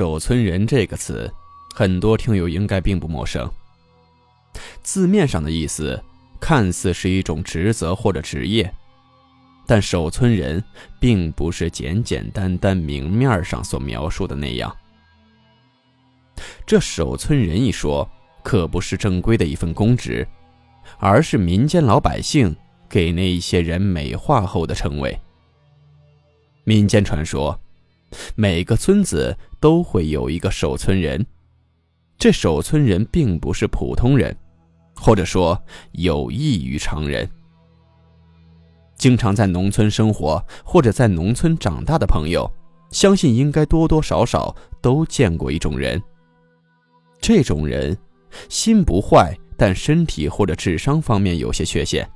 守村人这个词，很多听友应该并不陌生。字面上的意思，看似是一种职责或者职业，但守村人并不是简简单单明面上所描述的那样。这守村人一说，可不是正规的一份公职，而是民间老百姓给那一些人美化后的称谓。民间传说。每个村子都会有一个守村人，这守村人并不是普通人，或者说有异于常人。经常在农村生活或者在农村长大的朋友，相信应该多多少少都见过一种人。这种人心不坏，但身体或者智商方面有些缺陷。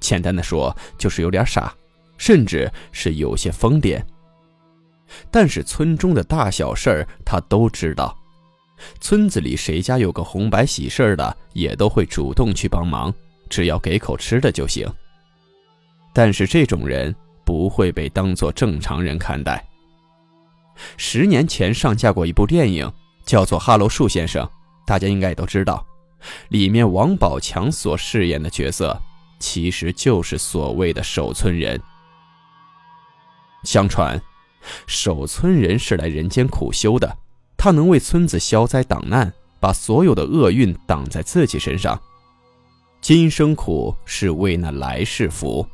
简单的说，就是有点傻，甚至是有些疯癫。但是村中的大小事儿他都知道，村子里谁家有个红白喜事的，也都会主动去帮忙，只要给口吃的就行。但是这种人不会被当作正常人看待。十年前上架过一部电影，叫做《哈喽树先生》，大家应该也都知道，里面王宝强所饰演的角色，其实就是所谓的守村人。相传。守村人是来人间苦修的，他能为村子消灾挡难，把所有的厄运挡在自己身上。今生苦是为那来世福。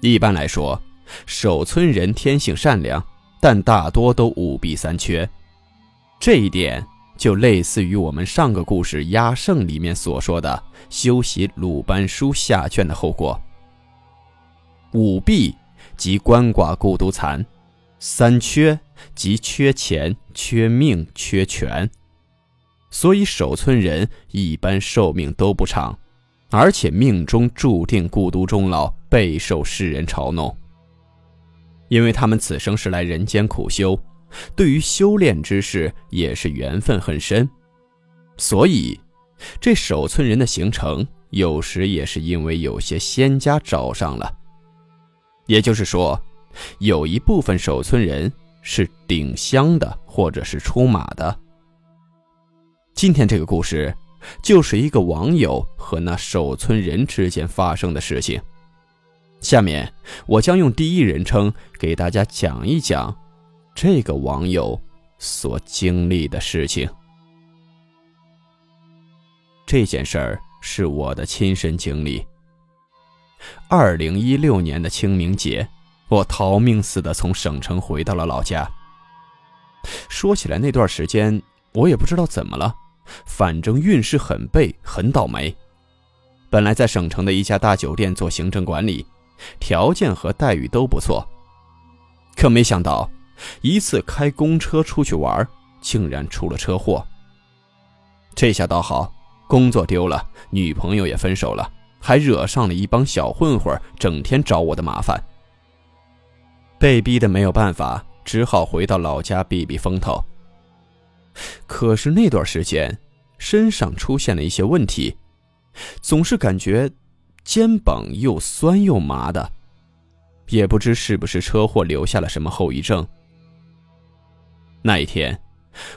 一般来说，守村人天性善良，但大多都五弊三缺。这一点就类似于我们上个故事《压胜》里面所说的修习鲁班书下卷的后果。五弊即鳏寡孤独残。三缺即缺钱、缺命、缺权，所以守村人一般寿命都不长，而且命中注定孤独终老，备受世人嘲弄。因为他们此生是来人间苦修，对于修炼之事也是缘分很深，所以这守村人的形成有时也是因为有些仙家找上了，也就是说。有一部分守村人是顶香的，或者是出马的。今天这个故事，就是一个网友和那守村人之间发生的事情。下面我将用第一人称给大家讲一讲这个网友所经历的事情。这件事儿是我的亲身经历。二零一六年的清明节。我逃命似的从省城回到了老家。说起来，那段时间我也不知道怎么了，反正运势很背，很倒霉。本来在省城的一家大酒店做行政管理，条件和待遇都不错，可没想到一次开公车出去玩，竟然出了车祸。这下倒好，工作丢了，女朋友也分手了，还惹上了一帮小混混，整天找我的麻烦。被逼的没有办法，只好回到老家避避风头。可是那段时间，身上出现了一些问题，总是感觉肩膀又酸又麻的，也不知是不是车祸留下了什么后遗症。那一天，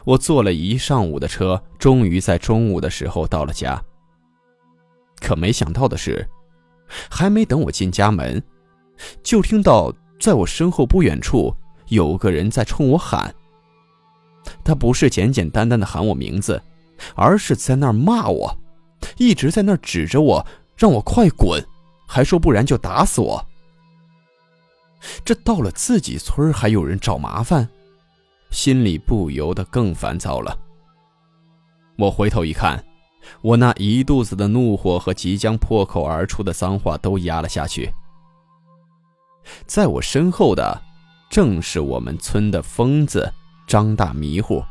我坐了一上午的车，终于在中午的时候到了家。可没想到的是，还没等我进家门，就听到。在我身后不远处，有个人在冲我喊。他不是简简单单的喊我名字，而是在那儿骂我，一直在那儿指着我，让我快滚，还说不然就打死我。这到了自己村还有人找麻烦，心里不由得更烦躁了。我回头一看，我那一肚子的怒火和即将破口而出的脏话都压了下去。在我身后的，正是我们村的疯子张大迷糊。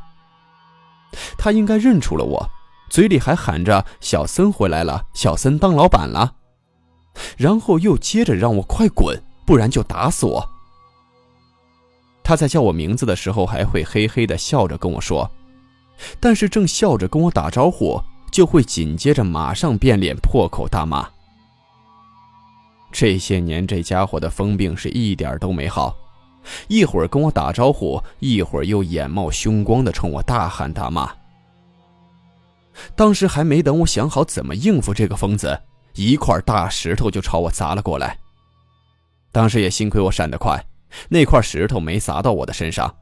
他应该认出了我，嘴里还喊着“小森回来了，小森当老板了”，然后又接着让我快滚，不然就打死我。他在叫我名字的时候，还会嘿嘿的笑着跟我说，但是正笑着跟我打招呼，就会紧接着马上变脸，破口大骂。这些年，这家伙的疯病是一点都没好，一会儿跟我打招呼，一会儿又眼冒凶光的冲我大喊大骂。当时还没等我想好怎么应付这个疯子，一块大石头就朝我砸了过来。当时也幸亏我闪得快，那块石头没砸到我的身上。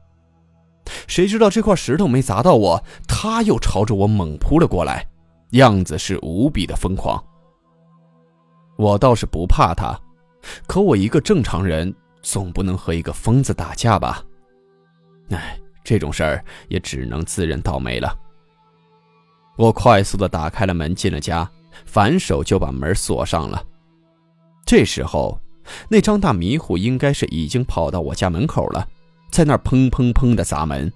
谁知道这块石头没砸到我，他又朝着我猛扑了过来，样子是无比的疯狂。我倒是不怕他，可我一个正常人总不能和一个疯子打架吧？哎，这种事儿也只能自认倒霉了。我快速的打开了门，进了家，反手就把门锁上了。这时候，那张大迷糊应该是已经跑到我家门口了，在那儿砰砰砰的砸门。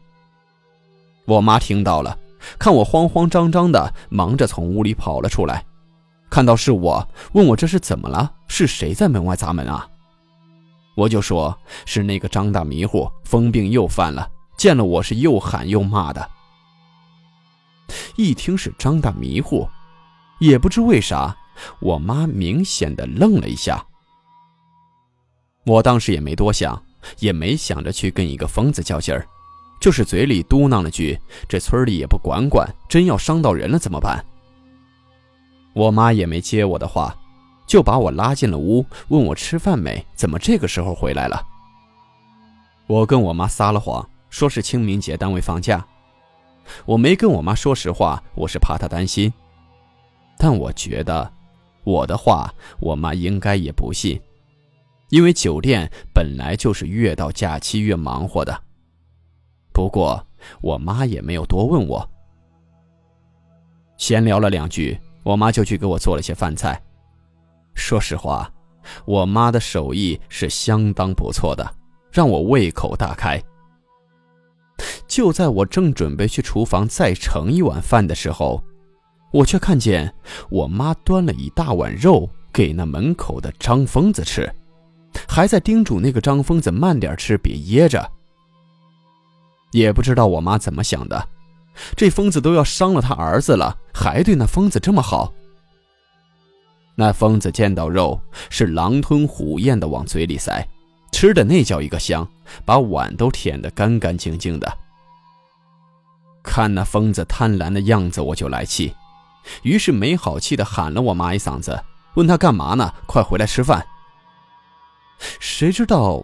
我妈听到了，看我慌慌张张的，忙着从屋里跑了出来。看到是我，问我这是怎么了？是谁在门外砸门啊？我就说是那个张大迷糊，疯病又犯了，见了我是又喊又骂的。一听是张大迷糊，也不知为啥，我妈明显的愣了一下。我当时也没多想，也没想着去跟一个疯子较劲儿，就是嘴里嘟囔了句：“这村里也不管管，真要伤到人了怎么办？”我妈也没接我的话，就把我拉进了屋，问我吃饭没，怎么这个时候回来了？我跟我妈撒了谎，说是清明节单位放假。我没跟我妈说实话，我是怕她担心。但我觉得，我的话我妈应该也不信，因为酒店本来就是越到假期越忙活的。不过我妈也没有多问我，闲聊了两句。我妈就去给我做了些饭菜。说实话，我妈的手艺是相当不错的，让我胃口大开。就在我正准备去厨房再盛一碗饭的时候，我却看见我妈端了一大碗肉给那门口的张疯子吃，还在叮嘱那个张疯子慢点吃，别噎着。也不知道我妈怎么想的。这疯子都要伤了他儿子了，还对那疯子这么好。那疯子见到肉是狼吞虎咽的往嘴里塞，吃的那叫一个香，把碗都舔得干干净净的。看那疯子贪婪的样子，我就来气，于是没好气的喊了我妈一嗓子，问他干嘛呢？快回来吃饭。谁知道，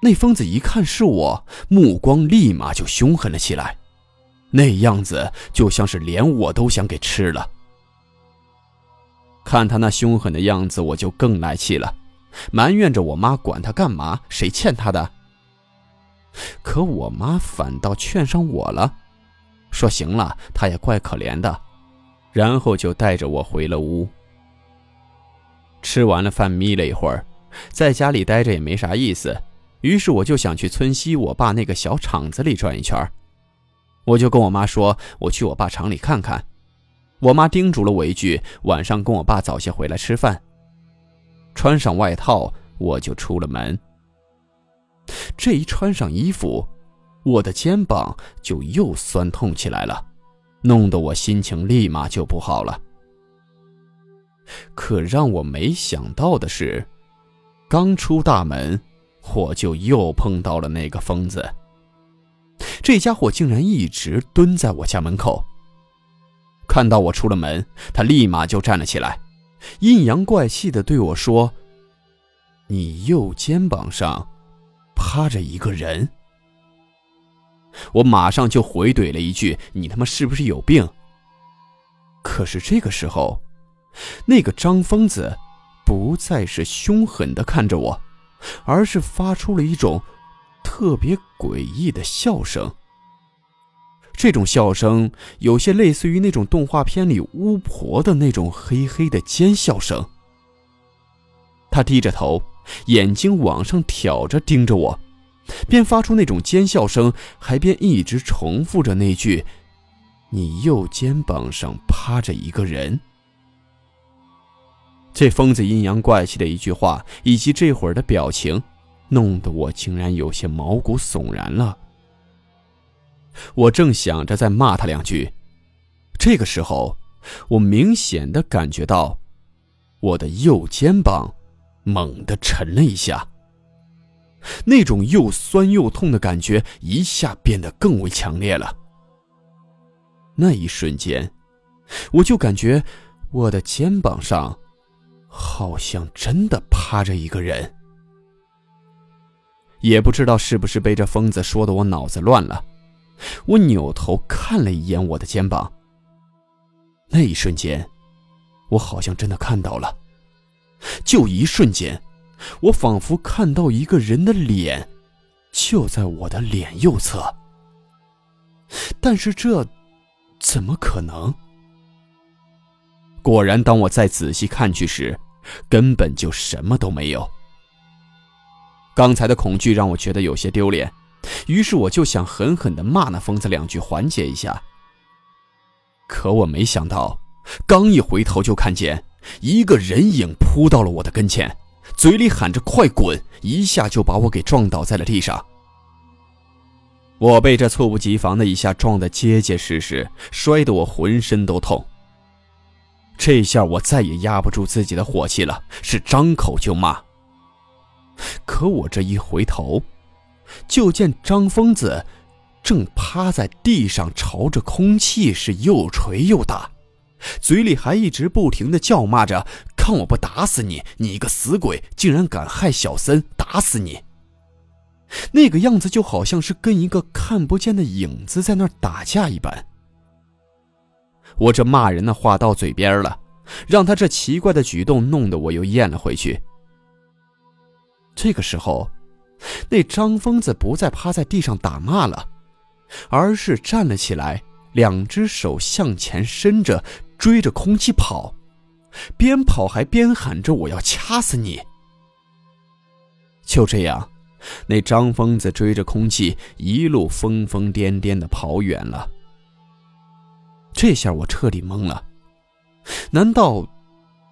那疯子一看是我，目光立马就凶狠了起来。那样子就像是连我都想给吃了。看他那凶狠的样子，我就更来气了，埋怨着我妈管他干嘛？谁欠他的？可我妈反倒劝上我了，说行了，他也怪可怜的，然后就带着我回了屋。吃完了饭，眯了一会儿，在家里待着也没啥意思，于是我就想去村西我爸那个小厂子里转一圈。我就跟我妈说，我去我爸厂里看看。我妈叮嘱了我一句，晚上跟我爸早些回来吃饭。穿上外套，我就出了门。这一穿上衣服，我的肩膀就又酸痛起来了，弄得我心情立马就不好了。可让我没想到的是，刚出大门，我就又碰到了那个疯子。这家伙竟然一直蹲在我家门口。看到我出了门，他立马就站了起来，阴阳怪气的对我说：“你右肩膀上趴着一个人。”我马上就回怼了一句：“你他妈是不是有病？”可是这个时候，那个张疯子不再是凶狠的看着我，而是发出了一种……特别诡异的笑声，这种笑声有些类似于那种动画片里巫婆的那种嘿嘿的尖笑声。他低着头，眼睛往上挑着盯着我，边发出那种尖笑声，还边一直重复着那句：“你右肩膀上趴着一个人。”这疯子阴阳怪气的一句话，以及这会儿的表情，弄得我竟然有些毛骨悚然了。我正想着再骂他两句，这个时候，我明显的感觉到我的右肩膀猛地沉了一下，那种又酸又痛的感觉一下变得更为强烈了。那一瞬间，我就感觉我的肩膀上。好像真的趴着一个人，也不知道是不是被这疯子说的我脑子乱了。我扭头看了一眼我的肩膀，那一瞬间，我好像真的看到了。就一瞬间，我仿佛看到一个人的脸，就在我的脸右侧。但是这怎么可能？果然，当我再仔细看去时，根本就什么都没有。刚才的恐惧让我觉得有些丢脸，于是我就想狠狠的骂那疯子两句缓解一下。可我没想到，刚一回头就看见一个人影扑到了我的跟前，嘴里喊着“快滚”，一下就把我给撞倒在了地上。我被这猝不及防的一下撞得结结实实，摔得我浑身都痛。这下我再也压不住自己的火气了，是张口就骂。可我这一回头，就见张疯子正趴在地上，朝着空气是又捶又打，嘴里还一直不停的叫骂着：“看我不打死你！你个死鬼，竟然敢害小森，打死你！”那个样子就好像是跟一个看不见的影子在那儿打架一般。我这骂人的话到嘴边了，让他这奇怪的举动弄得我又咽了回去。这个时候，那张疯子不再趴在地上打骂了，而是站了起来，两只手向前伸着，追着空气跑，边跑还边喊着：“我要掐死你！”就这样，那张疯子追着空气一路疯疯癫癫的跑远了。这下我彻底懵了，难道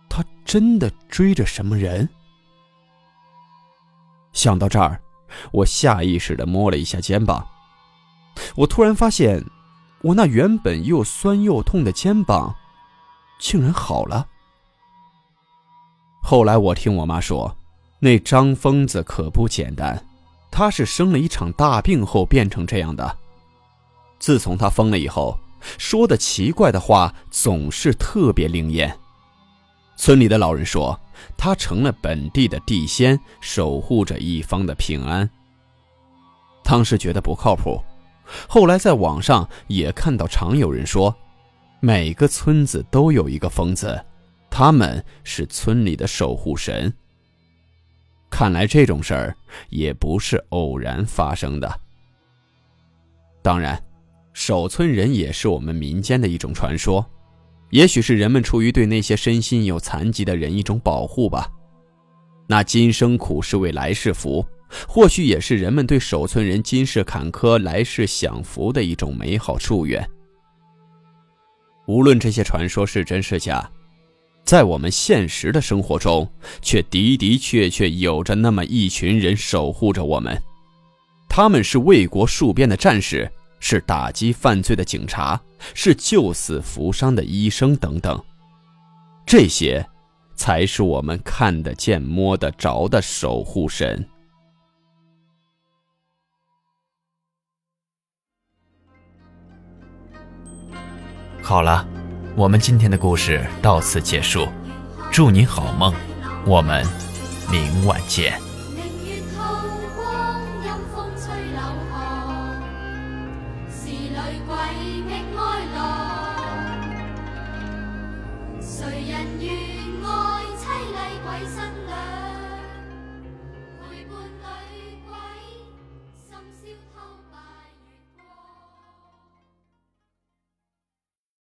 他真的追着什么人？想到这儿，我下意识的摸了一下肩膀，我突然发现，我那原本又酸又痛的肩膀，竟然好了。后来我听我妈说，那张疯子可不简单，他是生了一场大病后变成这样的。自从他疯了以后。说的奇怪的话总是特别灵验。村里的老人说，他成了本地的地仙，守护着一方的平安。当时觉得不靠谱，后来在网上也看到常有人说，每个村子都有一个疯子，他们是村里的守护神。看来这种事儿也不是偶然发生的。当然。守村人也是我们民间的一种传说，也许是人们出于对那些身心有残疾的人一种保护吧。那今生苦是为来世福，或许也是人们对守村人今世坎坷来世享福的一种美好祝愿。无论这些传说是真是假，在我们现实的生活中，却的的确确有着那么一群人守护着我们，他们是为国戍边的战士。是打击犯罪的警察，是救死扶伤的医生等等，这些，才是我们看得见、摸得着的守护神。好了，我们今天的故事到此结束，祝您好梦，我们明晚见。